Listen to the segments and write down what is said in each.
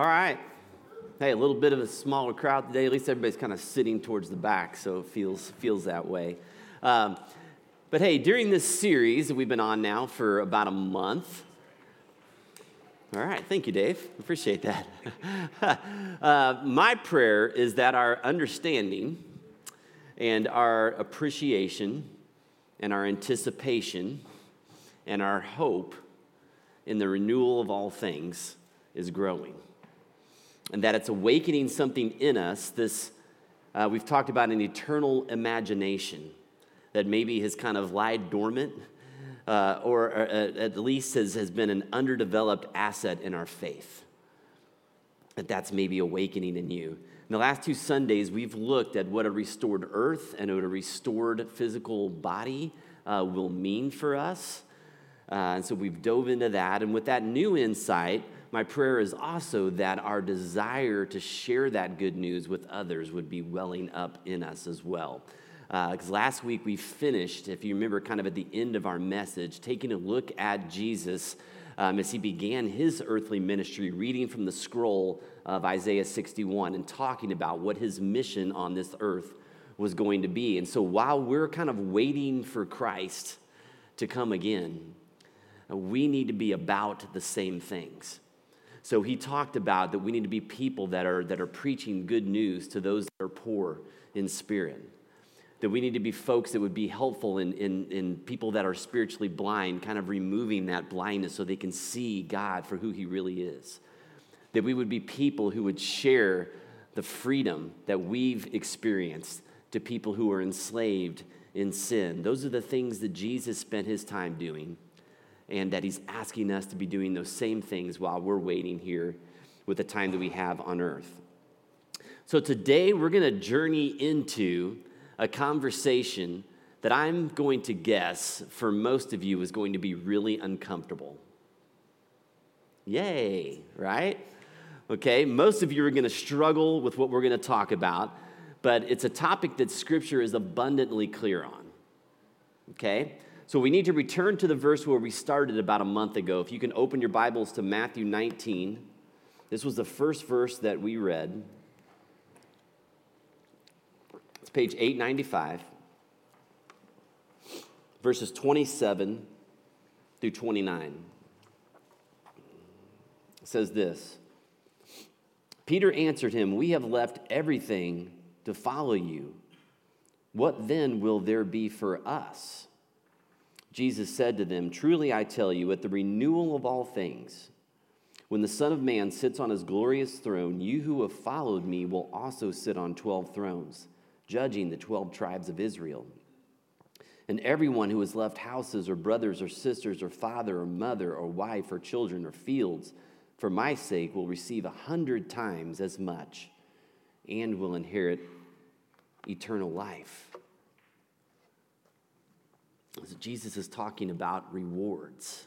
All right. Hey, a little bit of a smaller crowd today. At least everybody's kind of sitting towards the back, so it feels feels that way. Um, but hey, during this series that we've been on now for about a month. All right, thank you, Dave. Appreciate that. uh, my prayer is that our understanding and our appreciation and our anticipation and our hope in the renewal of all things is growing. And that it's awakening something in us, this, uh, we've talked about an eternal imagination that maybe has kind of lied dormant uh, or, uh, at least has, has been an underdeveloped asset in our faith. That that's maybe awakening in you. In the last two Sundays, we've looked at what a restored earth and what a restored physical body uh, will mean for us. Uh, and so we've dove into that. And with that new insight, my prayer is also that our desire to share that good news with others would be welling up in us as well. Because uh, last week we finished, if you remember, kind of at the end of our message, taking a look at Jesus um, as he began his earthly ministry, reading from the scroll of Isaiah 61 and talking about what his mission on this earth was going to be. And so while we're kind of waiting for Christ to come again, we need to be about the same things. So he talked about that we need to be people that are, that are preaching good news to those that are poor in spirit. That we need to be folks that would be helpful in, in, in people that are spiritually blind, kind of removing that blindness so they can see God for who he really is. That we would be people who would share the freedom that we've experienced to people who are enslaved in sin. Those are the things that Jesus spent his time doing and that He's asking us to be doing those same things while we're waiting here with the time that we have on earth. So today we're going to journey into a conversation that I'm going to guess for most of you is going to be really uncomfortable. Yay, right? Okay, most of you are going to struggle with what we're going to talk about, but it's a topic that Scripture is abundantly clear on. Okay? So we need to return to the verse where we started about a month ago. If you can open your Bibles to Matthew 19, this was the first verse that we read. It's page 895, verses 27 through 29. It says this Peter answered him, We have left everything to follow you. What then will there be for us? Jesus said to them, Truly I tell you, at the renewal of all things, when the Son of Man sits on his glorious throne, you who have followed me will also sit on 12 thrones, judging the 12 tribes of Israel. And everyone who has left houses or brothers or sisters or father or mother or wife or children or fields for my sake will receive a hundred times as much and will inherit eternal life. Jesus is talking about rewards.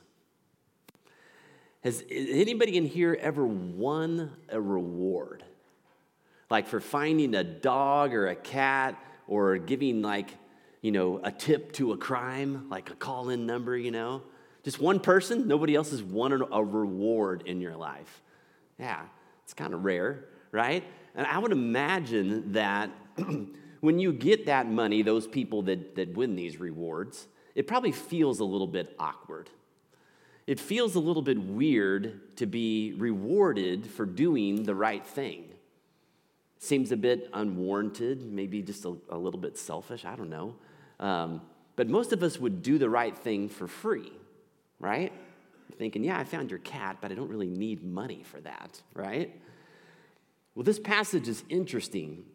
Has anybody in here ever won a reward? Like for finding a dog or a cat or giving, like, you know, a tip to a crime, like a call in number, you know? Just one person, nobody else has won a reward in your life. Yeah, it's kind of rare, right? And I would imagine that when you get that money, those people that, that win these rewards, it probably feels a little bit awkward. It feels a little bit weird to be rewarded for doing the right thing. Seems a bit unwarranted, maybe just a, a little bit selfish, I don't know. Um, but most of us would do the right thing for free, right? Thinking, yeah, I found your cat, but I don't really need money for that, right? Well, this passage is interesting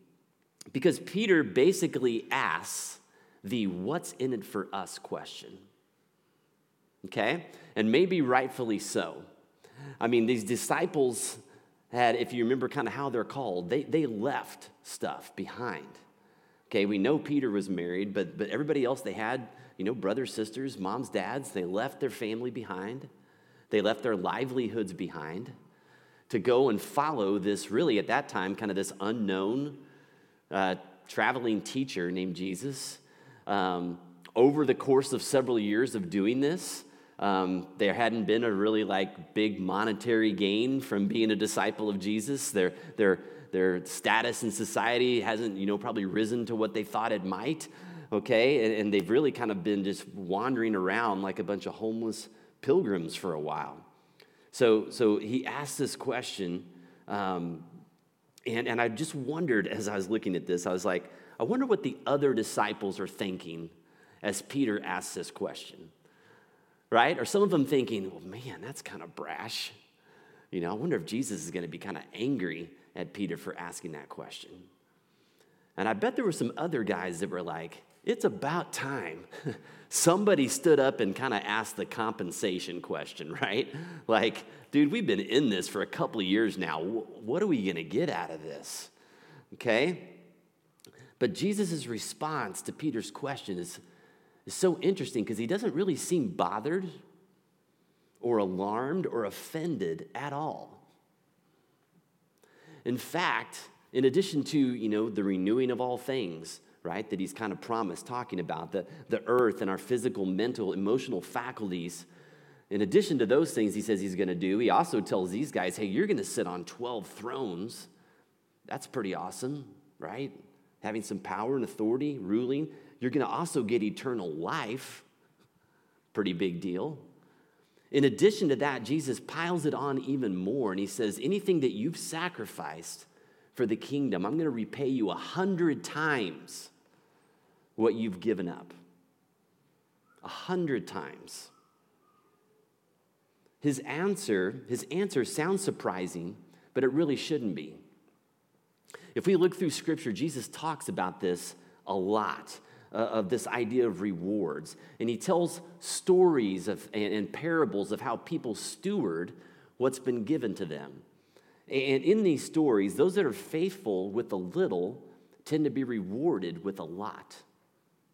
because Peter basically asks the what's in it for us question. Okay? And maybe rightfully so. I mean, these disciples had, if you remember kind of how they're called, they, they left stuff behind. Okay, we know Peter was married, but, but everybody else, they had, you know, brothers, sisters, moms, dads, they left their family behind. They left their livelihoods behind to go and follow this, really, at that time, kind of this unknown uh, traveling teacher named Jesus um, over the course of several years of doing this, Um, there hadn't been a really like big monetary gain from being a disciple of Jesus. Their, their, their status in society hasn't, you know, probably risen to what they thought it might. Okay, and, and they've really kind of been just wandering around like a bunch of homeless pilgrims for a while. So, so he asked this question, um, and, and I just wondered as I was looking at this, I was like, I wonder what the other disciples are thinking as Peter asks this question right? Or some of them thinking, well, man, that's kind of brash. You know, I wonder if Jesus is going to be kind of angry at Peter for asking that question. And I bet there were some other guys that were like, it's about time. Somebody stood up and kind of asked the compensation question, right? Like, dude, we've been in this for a couple of years now. What are we going to get out of this? Okay? But Jesus' response to Peter's question is is so interesting because he doesn't really seem bothered or alarmed or offended at all. In fact, in addition to, you know, the renewing of all things, right, that he's kind of promised talking about, the, the earth and our physical, mental, emotional faculties, in addition to those things he says he's going to do, he also tells these guys, hey, you're going to sit on 12 thrones. That's pretty awesome, right? Having some power and authority, ruling you're going to also get eternal life. Pretty big deal. In addition to that, Jesus piles it on even more, and he says, Anything that you've sacrificed for the kingdom, I'm going to repay you a hundred times what you've given up. A hundred times. His answer, his answer sounds surprising, but it really shouldn't be. If we look through scripture, Jesus talks about this a lot uh, of this idea of rewards. And he tells stories of, and, and parables of how people steward what's been given to them. And in these stories, those that are faithful with a little tend to be rewarded with a lot.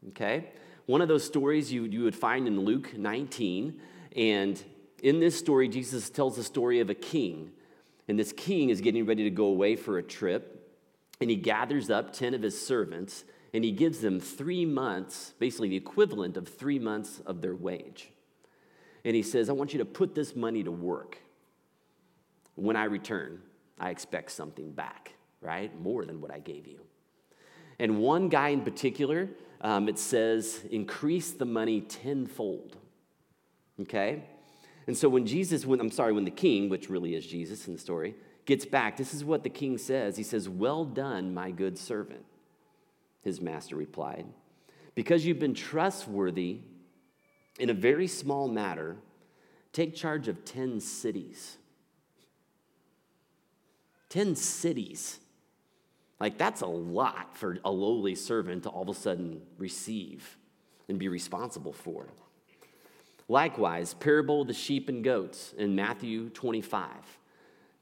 Okay? One of those stories you, you would find in Luke 19. And in this story, Jesus tells the story of a king. And this king is getting ready to go away for a trip. And he gathers up 10 of his servants and he gives them three months, basically the equivalent of three months of their wage. And he says, I want you to put this money to work. When I return, I expect something back, right? More than what I gave you. And one guy in particular, um, it says, increase the money tenfold. Okay? And so when Jesus, when, I'm sorry, when the king, which really is Jesus in the story, gets back, this is what the king says. He says, Well done, my good servant. His master replied, Because you've been trustworthy in a very small matter, take charge of 10 cities. 10 cities. Like, that's a lot for a lowly servant to all of a sudden receive and be responsible for. Likewise, parable of the sheep and goats in Matthew 25.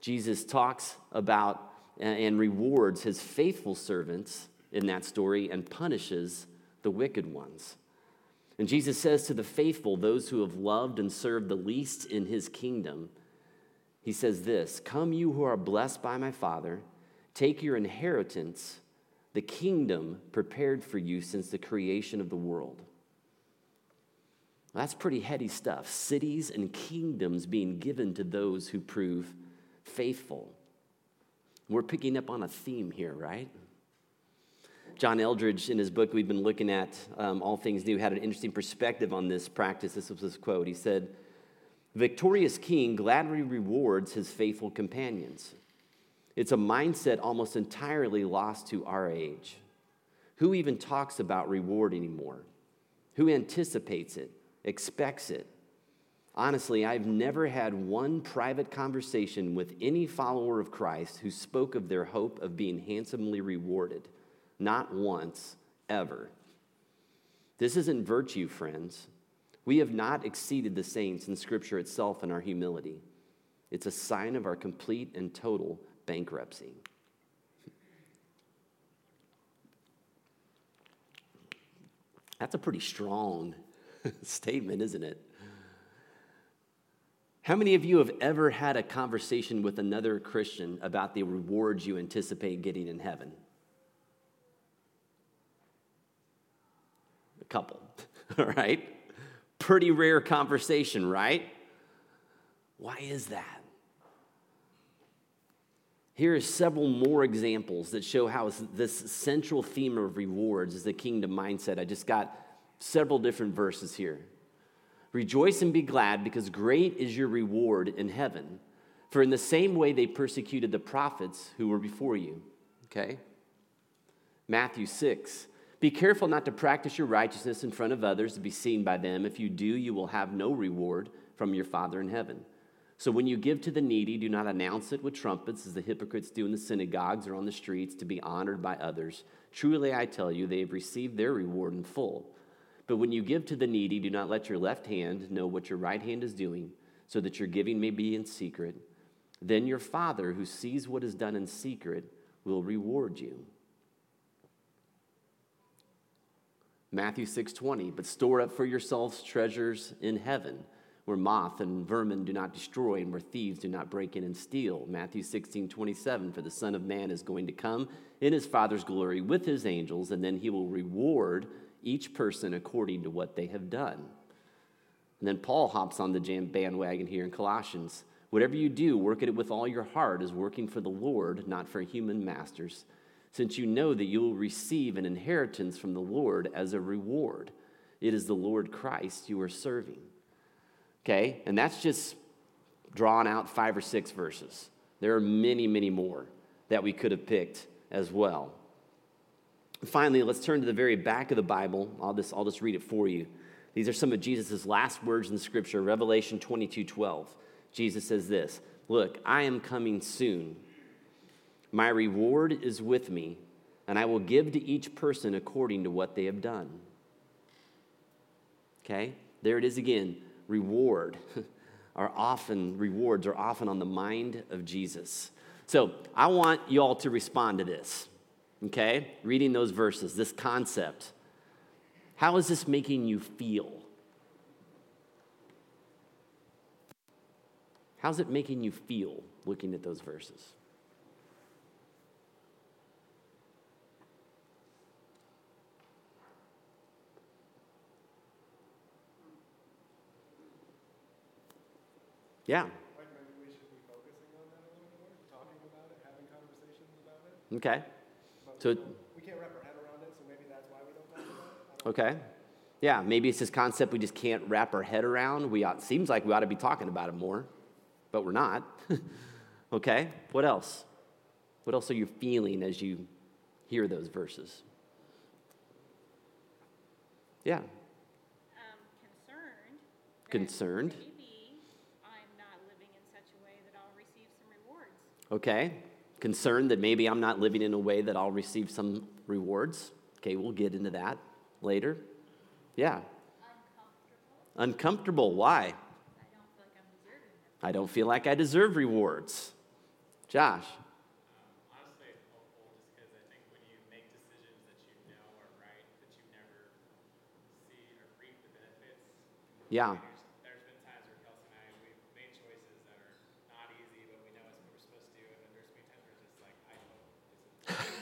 Jesus talks about and rewards his faithful servants in that story and punishes the wicked ones. And Jesus says to the faithful, those who have loved and served the least in his kingdom, he says this Come, you who are blessed by my Father, take your inheritance, the kingdom prepared for you since the creation of the world. That's pretty heady stuff. Cities and kingdoms being given to those who prove faithful. We're picking up on a theme here, right? John Eldredge, in his book we've been looking at, um, All Things New, had an interesting perspective on this practice. This was his quote. He said, Victorious king gladly rewards his faithful companions. It's a mindset almost entirely lost to our age. Who even talks about reward anymore? Who anticipates it, expects it? Honestly, I've never had one private conversation with any follower of Christ who spoke of their hope of being handsomely rewarded. Not once, ever. This isn't virtue, friends. We have not exceeded the saints in Scripture itself in our humility. It's a sign of our complete and total bankruptcy. That's a pretty strong statement, isn't it? How many of you have ever had a conversation with another Christian about the rewards you anticipate getting in heaven? A couple, all right? Pretty rare conversation, right? Why is that? Here are several more examples that show how this central theme of rewards is the kingdom mindset. I just got several different verses here. Rejoice and be glad, because great is your reward in heaven. For in the same way they persecuted the prophets who were before you. Okay? Matthew 6. Be careful not to practice your righteousness in front of others to be seen by them. If you do, you will have no reward from your Father in heaven. So when you give to the needy, do not announce it with trumpets, as the hypocrites do in the synagogues or on the streets, to be honored by others. Truly, I tell you, they have received their reward in full. But when you give to the needy, do not let your left hand know what your right hand is doing, so that your giving may be in secret. Then your Father, who sees what is done in secret, will reward you. Matthew 6:20, but store up for yourselves treasures in heaven, where moth and vermin do not destroy and where thieves do not break in and steal. Matthew 16:27, for the Son of Man is going to come in his Father's glory with his angels, and then he will reward each person according to what they have done. And then Paul hops on the jam bandwagon here in Colossians. Whatever you do, work at it with all your heart as working for the Lord, not for human masters since you know that you will receive an inheritance from the Lord as a reward. It is the Lord Christ you are serving. Okay? And that's just drawn out five or six verses. There are many, many more that we could have picked as well. Finally, let's turn to the very back of the Bible. I'll just, I'll just read it for you. These are some of Jesus' last words in Scripture, Revelation 22 12. Jesus says this Look, I am coming soon. My reward is with me, and I will give to each person according to what they have done. Okay? There it is again. Reward are often, rewards are often on the mind of Jesus. So I want you all to respond to this. Okay? Reading those verses, this concept. How is this making you feel? How's it making you feel looking at those verses? Yeah. Okay. So we can't wrap our head around it, so maybe that's why we don't talk about it. Okay. Yeah, maybe it's this concept we just can't wrap our head around. We ought, seems like we ought to be talking about it more, but we're not. okay. What else? What else are you feeling as you hear those verses? Yeah. Um, concerned. Concerned. Okay. Concerned that maybe I'm not living in a way that I'll receive some rewards. Okay, we'll get into that later. Yeah. Uncomfortable. Uncomfortable. Why? I don't feel like I deserve rewards. Josh. Yeah.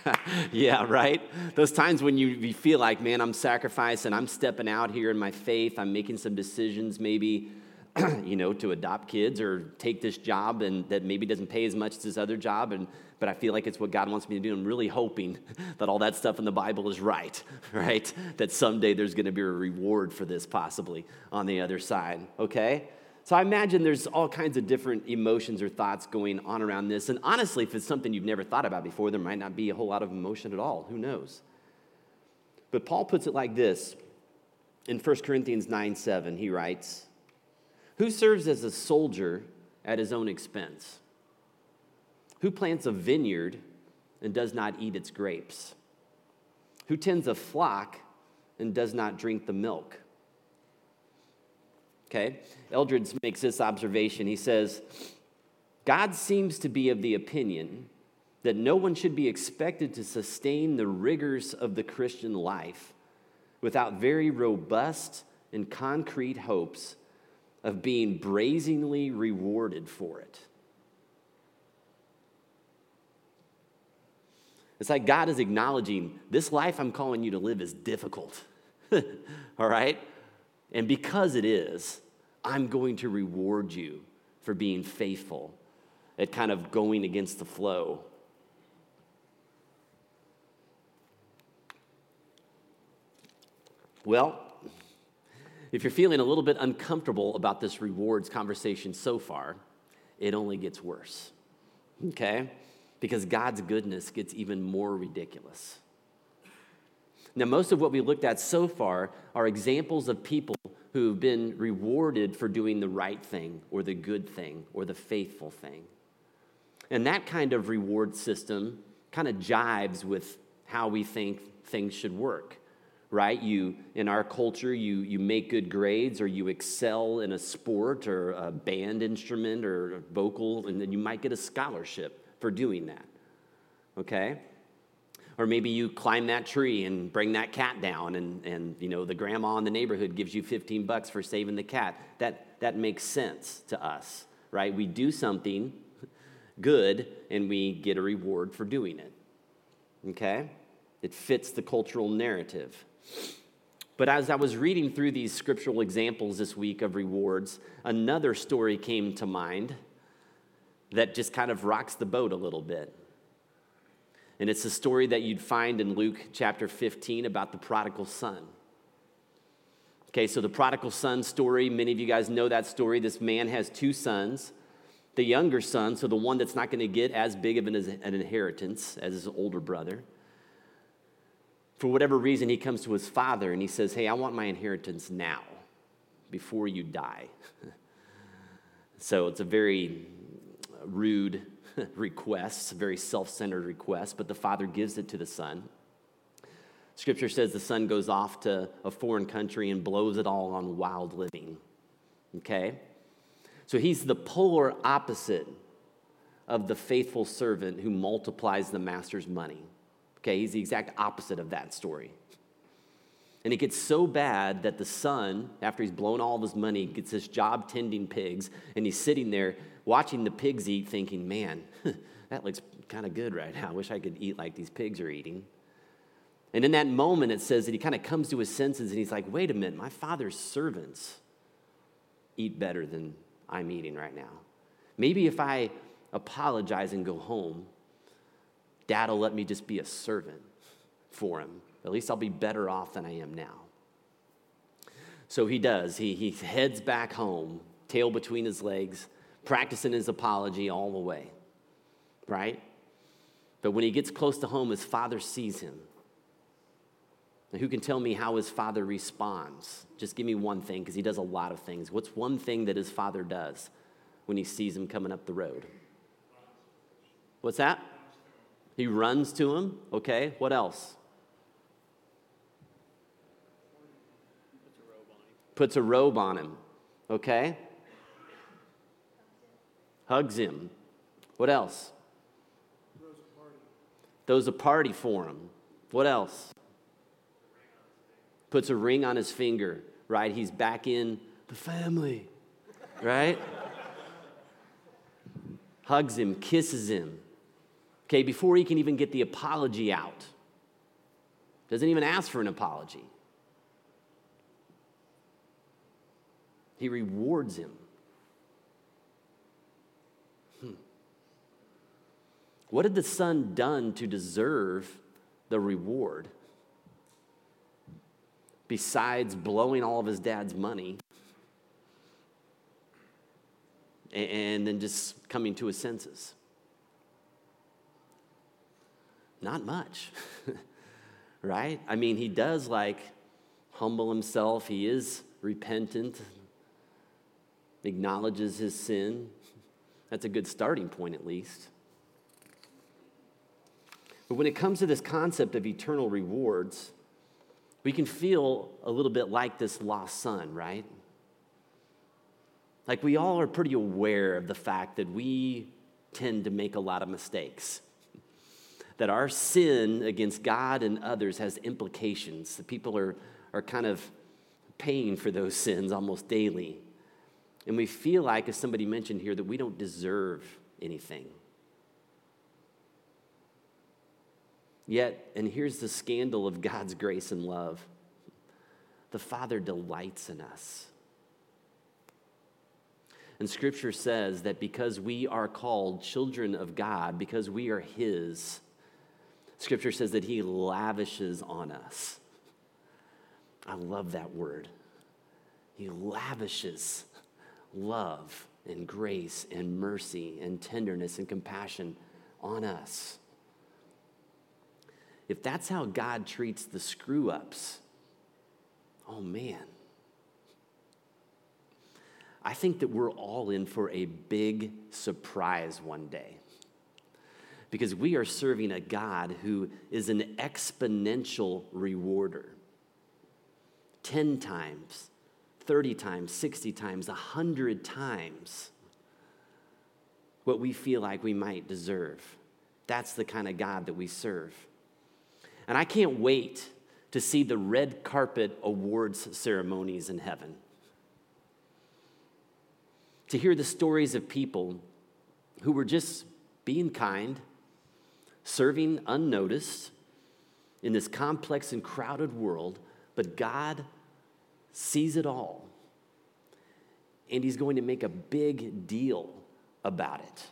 yeah, right? Those times when you, you feel like, man, I'm sacrificing, I'm stepping out here in my faith, I'm making some decisions, maybe, you know, to adopt kids or take this job and that maybe doesn't pay as much as this other job, and but I feel like it's what God wants me to do. I'm really hoping that all that stuff in the Bible is right, right? That someday there's going to be a reward for this, possibly on the other side. Okay. So I imagine there's all kinds of different emotions or thoughts going on around this. And honestly, if it's something you've never thought about before, there might not be a whole lot of emotion at all. Who knows? But Paul puts it like this in 1 Corinthians 9 7, he writes, Who serves as a soldier at his own expense? Who plants a vineyard and does not eat its grapes? Who tends a flock and does not drink the milk? Okay? Eldredge makes this observation. He says, God seems to be of the opinion that no one should be expected to sustain the rigors of the Christian life without very robust and concrete hopes of being brazenly rewarded for it. It's like God is acknowledging this life I'm calling you to live is difficult. All right? And because it is, I'm going to reward you for being faithful at kind of going against the flow. Well, if you're feeling a little bit uncomfortable about this rewards conversation so far, it only gets worse. Okay? Because God's goodness gets even more ridiculous. Now, most of what we looked at so far are examples of people who've been rewarded for doing the right thing or the good thing or the faithful thing. And that kind of reward system kind of jives with how we think things should work right you in our culture you you make good grades or you excel in a sport or a band instrument or vocal and then you might get a scholarship for doing that okay or maybe you climb that tree and bring that cat down and, and you know the grandma in the neighborhood gives you 15 bucks for saving the cat. That that makes sense to us right? We do something good and we get a reward for doing it okay? It fits the cultural narrative. But as I was reading through these scriptural examples this week of rewards, another story came to mind that just kind of rocks the boat a little bit. And it's a story that you'd find in Luke chapter 15 about the prodigal son. Okay, so the prodigal son story, many of you guys know that story. This man has two sons. The younger son, so the one that's not going to get as big of an, an inheritance as his older brother, for whatever reason, he comes to his father and he says, Hey, I want my inheritance now, before you die. so it's a very rude request, a very self centered requests, but the father gives it to the son. Scripture says the son goes off to a foreign country and blows it all on wild living. Okay? So he's the polar opposite of the faithful servant who multiplies the master's money. Okay, he's the exact opposite of that story. And it gets so bad that the son, after he's blown all of his money, gets this job tending pigs, and he's sitting there watching the pigs eat, thinking, man, that looks kind of good right now. I wish I could eat like these pigs are eating. And in that moment, it says that he kind of comes to his senses and he's like, wait a minute, my father's servants eat better than I'm eating right now. Maybe if I apologize and go home, Dad will let me just be a servant for him. At least I'll be better off than I am now. So he does. He, he heads back home, tail between his legs, practicing his apology all the way, right? But when he gets close to home, his father sees him. And who can tell me how his father responds? Just give me one thing, because he does a lot of things. What's one thing that his father does when he sees him coming up the road? What's that? He runs to him. Okay, what else? Puts a robe on him. Okay? Hugs him. What else? Throws a party a party for him. What else? Puts a ring on his finger, right? He's back in the family, right? Hugs him, kisses him okay, before he can even get the apology out. Doesn't even ask for an apology. He rewards him. What had the son done to deserve the reward? Besides blowing all of his dad's money and then just coming to his senses. Not much, right? I mean, he does like humble himself, he is repentant, acknowledges his sin. That's a good starting point, at least. But when it comes to this concept of eternal rewards, we can feel a little bit like this lost son, right? Like we all are pretty aware of the fact that we tend to make a lot of mistakes that our sin against God and others has implications. The people are, are kind of paying for those sins almost daily. And we feel like, as somebody mentioned here, that we don't deserve anything. Yet, and here's the scandal of God's grace and love the Father delights in us. And Scripture says that because we are called children of God, because we are His, Scripture says that He lavishes on us. I love that word. He lavishes love and grace and mercy and tenderness and compassion on us. If that's how God treats the screw ups, oh man. I think that we're all in for a big surprise one day. Because we are serving a God who is an exponential rewarder. 10 times, 30 times, 60 times, 100 times what we feel like we might deserve. That's the kind of God that we serve. And I can't wait to see the red carpet awards ceremonies in heaven. To hear the stories of people who were just being kind, serving unnoticed in this complex and crowded world, but God sees it all. And He's going to make a big deal about it.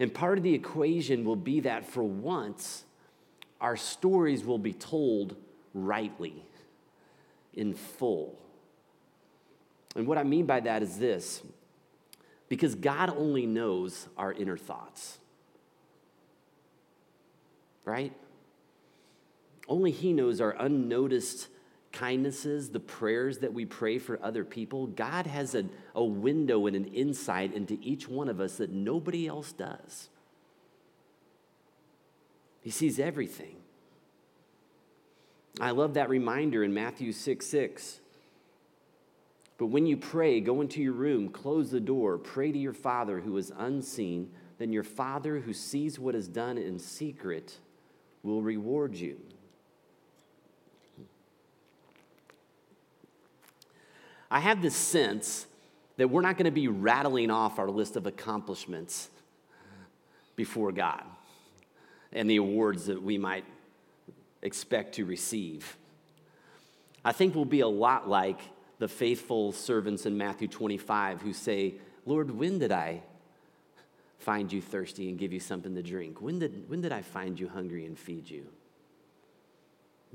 And part of the equation will be that for once, our stories will be told rightly, in full. And what I mean by that is this because God only knows our inner thoughts, right? Only He knows our unnoticed kindnesses, the prayers that we pray for other people. God has a, a window and an insight into each one of us that nobody else does. He sees everything. I love that reminder in Matthew 6 6. But when you pray, go into your room, close the door, pray to your Father who is unseen. Then your Father who sees what is done in secret will reward you. I have this sense that we're not going to be rattling off our list of accomplishments before God and the awards that we might expect to receive. I think we'll be a lot like the faithful servants in Matthew 25 who say, Lord, when did I find you thirsty and give you something to drink? When did, when did I find you hungry and feed you?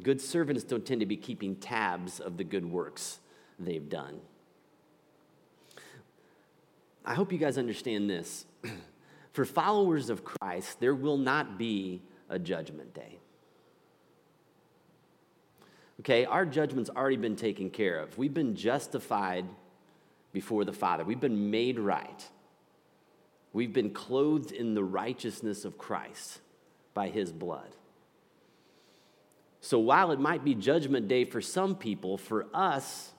Good servants don't tend to be keeping tabs of the good works they've done. I hope you guys understand this. For followers of Christ, there will not be a judgment day. Okay, our judgment's already been taken care of. We've been justified before the Father, we've been made right. We've been clothed in the righteousness of Christ by his blood. So while it might be judgment day for some people, for us,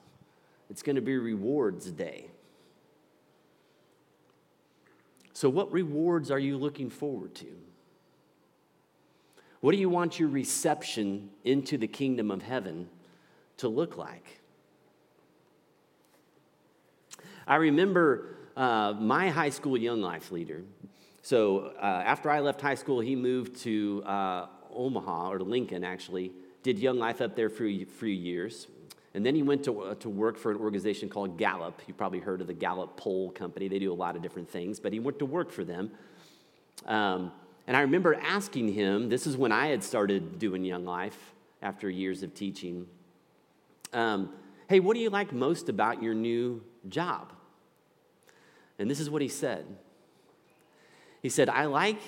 it's going to be rewards day. So, what rewards are you looking forward to? What do you want your reception into the kingdom of heaven to look like? I remember uh, my high school young life leader. So, uh, after I left high school, he moved to uh, Omaha, or Lincoln actually, did young life up there for a few years. And then he went to, uh, to work for an organization called Gallup. You've probably heard of the Gallup Poll Company. They do a lot of different things, but he went to work for them. Um, and I remember asking him, this is when I had started doing Young Life after years of teaching. Um, hey, what do you like most about your new job? And this is what he said. He said, I like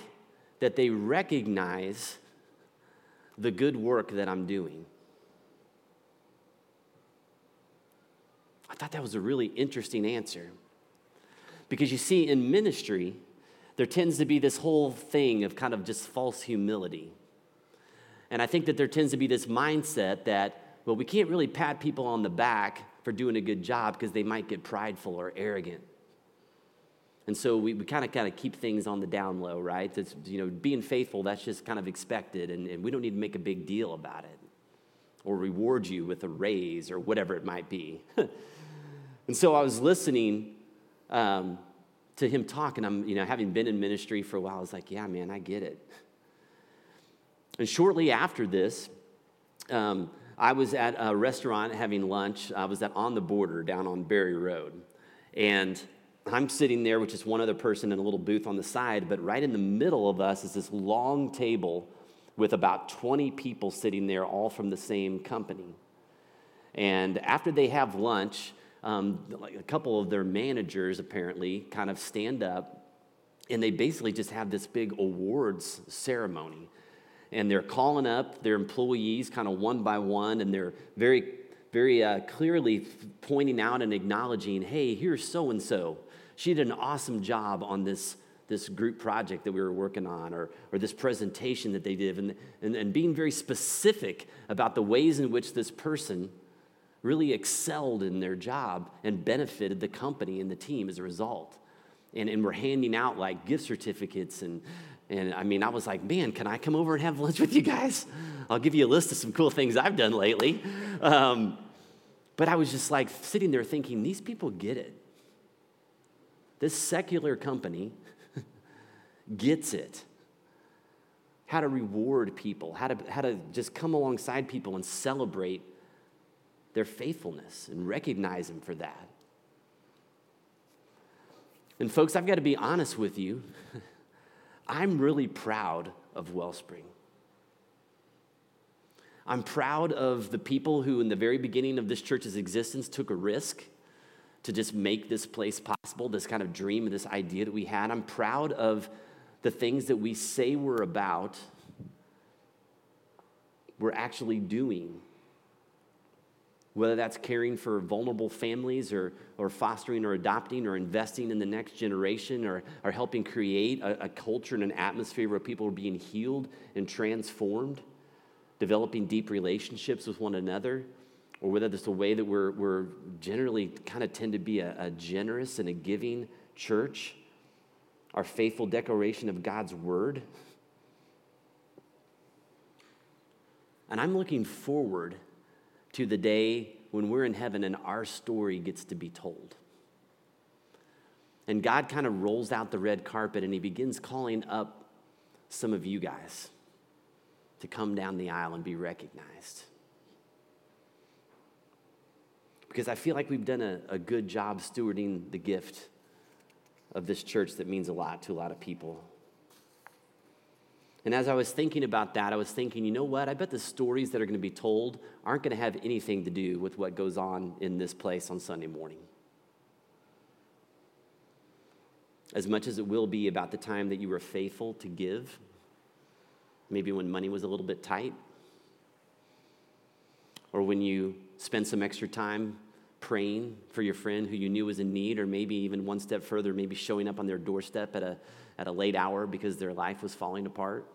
that they recognize the good work that I'm doing. I thought that was a really interesting answer. Because you see, in ministry, there tends to be this whole thing of kind of just false humility. And I think that there tends to be this mindset that, well, we can't really pat people on the back for doing a good job because they might get prideful or arrogant. And so we, we kind of kind of keep things on the down low, right? That's, you know, being faithful, that's just kind of expected, and, and we don't need to make a big deal about it or reward you with a raise or whatever it might be. And so I was listening um, to him talk, and I'm, you know, having been in ministry for a while, I was like, yeah, man, I get it. And shortly after this, um, I was at a restaurant having lunch. I was at On the Border down on Berry Road. And I'm sitting there with just one other person in a little booth on the side, but right in the middle of us is this long table with about 20 people sitting there, all from the same company. And after they have lunch, um, like a couple of their managers apparently kind of stand up and they basically just have this big awards ceremony. And they're calling up their employees kind of one by one, and they're very, very uh, clearly pointing out and acknowledging, hey, here's so and so. She did an awesome job on this, this group project that we were working on, or, or this presentation that they did, and, and, and being very specific about the ways in which this person really excelled in their job and benefited the company and the team as a result. And, and we're handing out like gift certificates and and I mean, I was like, man, can I come over and have lunch with you guys? I'll give you a list of some cool things I've done lately. Um, but I was just like sitting there thinking, these people get it. This secular company gets it. How to reward people, how to, how to just come alongside people and celebrate their faithfulness and recognize them for that. And, folks, I've got to be honest with you. I'm really proud of Wellspring. I'm proud of the people who, in the very beginning of this church's existence, took a risk to just make this place possible, this kind of dream, this idea that we had. I'm proud of the things that we say we're about, we're actually doing whether that's caring for vulnerable families or, or fostering or adopting or investing in the next generation or, or helping create a, a culture and an atmosphere where people are being healed and transformed, developing deep relationships with one another, or whether that's the way that we're, we're generally kind of tend to be a, a generous and a giving church, our faithful declaration of God's word. And I'm looking forward to the day when we're in heaven and our story gets to be told. And God kind of rolls out the red carpet and he begins calling up some of you guys to come down the aisle and be recognized. Because I feel like we've done a, a good job stewarding the gift of this church that means a lot to a lot of people. And as I was thinking about that, I was thinking, you know what? I bet the stories that are going to be told aren't going to have anything to do with what goes on in this place on Sunday morning. As much as it will be about the time that you were faithful to give, maybe when money was a little bit tight, or when you spent some extra time praying for your friend who you knew was in need, or maybe even one step further, maybe showing up on their doorstep at a, at a late hour because their life was falling apart.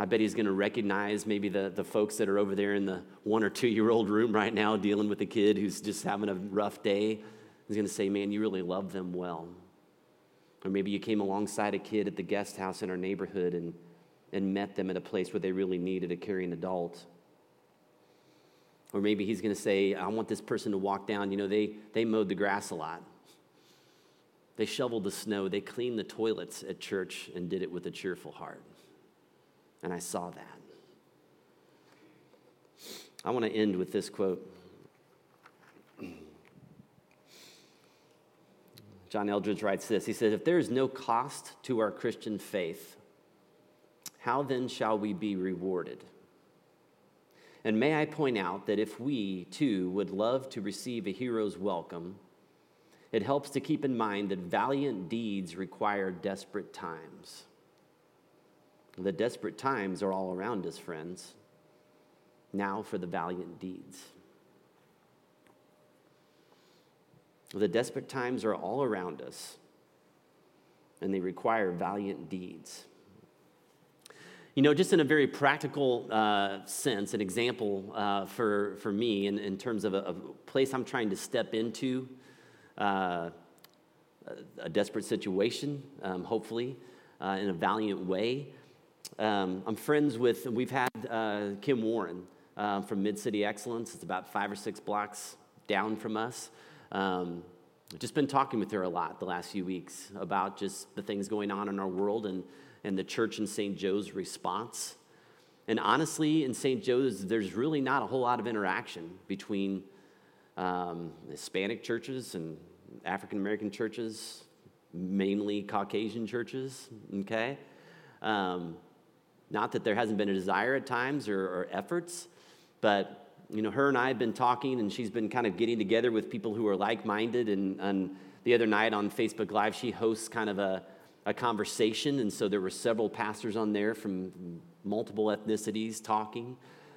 I bet he's going to recognize maybe the, the folks that are over there in the one or two year old room right now dealing with a kid who's just having a rough day. He's going to say, Man, you really love them well. Or maybe you came alongside a kid at the guest house in our neighborhood and, and met them at a place where they really needed a caring adult. Or maybe he's going to say, I want this person to walk down. You know, they, they mowed the grass a lot. They shoveled the snow. They cleaned the toilets at church and did it with a cheerful heart. And I saw that. I want to end with this quote. John Eldredge writes this He says, If there is no cost to our Christian faith, how then shall we be rewarded? And may I point out that if we, too, would love to receive a hero's welcome, it helps to keep in mind that valiant deeds require desperate times. The desperate times are all around us, friends. Now for the valiant deeds. The desperate times are all around us, and they require valiant deeds. You know, just in a very practical uh, sense, an example uh, for, for me in, in terms of a, a, place I'm trying to step into, uh, a, desperate situation, um, hopefully, uh, in a valiant way. Um, I'm friends with, we've had uh, Kim Warren uh, from Mid City Excellence. It's about five or six blocks down from us. Um, just been talking with her a lot the last few weeks about just the things going on in our world and, and the church in St. Joe's response. And honestly, in St. Joe's, there's really not a whole lot of interaction between um, Hispanic churches and African American churches, mainly Caucasian churches, okay? Um, not that there hasn't been a desire at times or, or efforts, but you know, her and I have been talking, and she's been kind of getting together with people who are like minded. And, and, the other night on Facebook Live, she hosts kind of a, a conversation. And so there were several pastors on there from multiple ethnicities talking.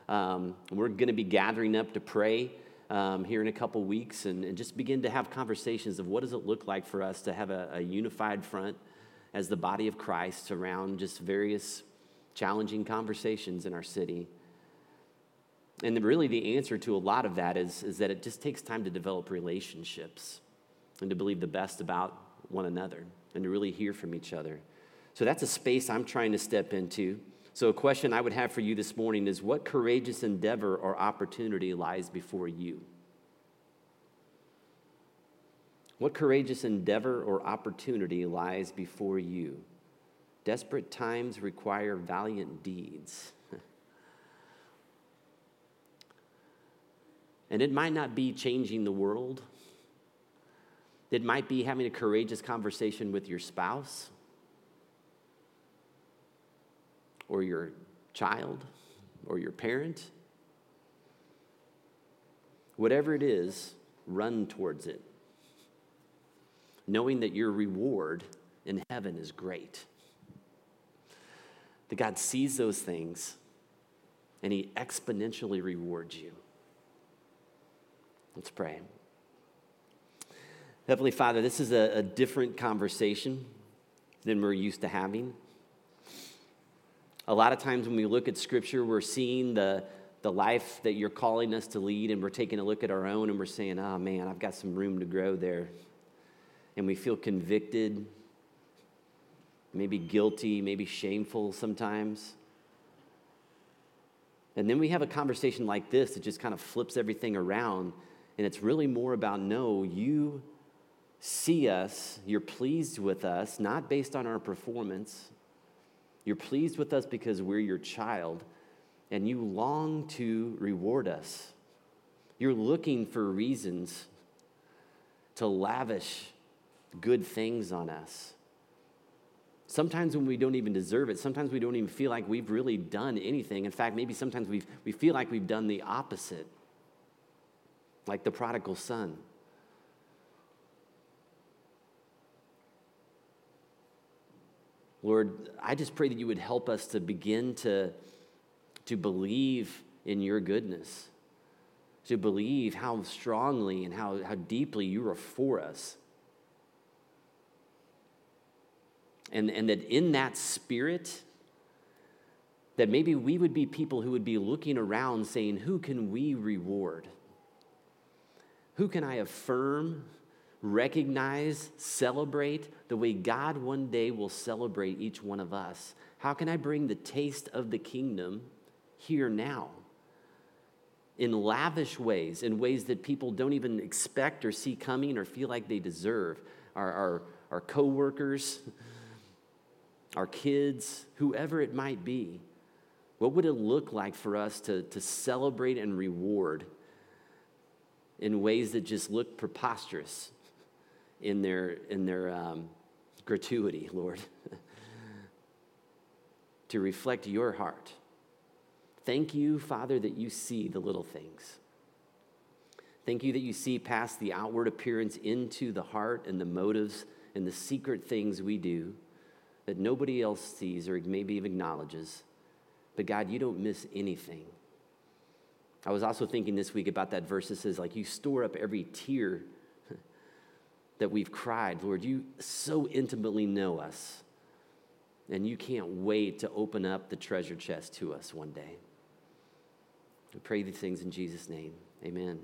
Um, we're going to be gathering up to pray um, here in a couple weeks and, and, just begin to have conversations of what does it look like for us to have a, a unified front as the body of Christ around just various challenging conversations in our city. And really, the answer to a lot of that is, is that it just takes time to develop relationships and to believe the best about one another and to really hear from each other. So that's a space I'm trying to step into. So, a question I would have for you this morning is what courageous endeavor or opportunity lies before you? What courageous endeavor or opportunity lies before you? Desperate times require valiant deeds. and it might not be changing the world, it might be having a courageous conversation with your spouse or your child or your parent. Whatever it is, run towards it, knowing that your reward in heaven is great that God sees those things and He exponentially rewards you. Let's pray. Heavenly Father, this is a, a different conversation than we're used to having. A lot of times when we look at Scripture, we're seeing the, the life that you're calling us to lead, and we're taking a look at our own and we're saying, oh man, I've got some room to grow there. And we feel convicted maybe guilty, maybe shameful sometimes. And then we have a conversation like this that just kind of flips everything around. And it's really more about no, you see us, you're pleased with us, not based on our performance. You're pleased with us because we're your child, and you long to reward us. You're looking for reasons to lavish good things on us. Sometimes when we don't even deserve it, sometimes we don't even feel like we've really done anything. In fact, maybe sometimes we we feel like we've done the opposite, like the prodigal son. Lord, I just pray that you would help us to begin to, to believe in your goodness, to believe how strongly and how, how deeply you are for us. And, and that in that spirit, that maybe we would be people who would be looking around saying, Who can we reward? Who can I affirm, recognize, celebrate the way God one day will celebrate each one of us? How can I bring the taste of the kingdom here now? In lavish ways, in ways that people don't even expect or see coming or feel like they deserve. Our, our, our coworkers, our kids, whoever it might be? What would it look like for us to, to celebrate and reward in ways that just look preposterous in their, in their um, gratuity, Lord? to reflect your heart. Thank you, Father, that you see the little things. Thank you that you see past the outward appearance into the heart and the motives and the secret things we do that nobody else sees or maybe even acknowledges. But God, you don't miss anything. I was also thinking this week about that verse that says, like, you store up every tear that we've cried. Lord, you so intimately know us, and you can't wait to open up the treasure chest to us one day. We pray these things in Jesus' name. Amen.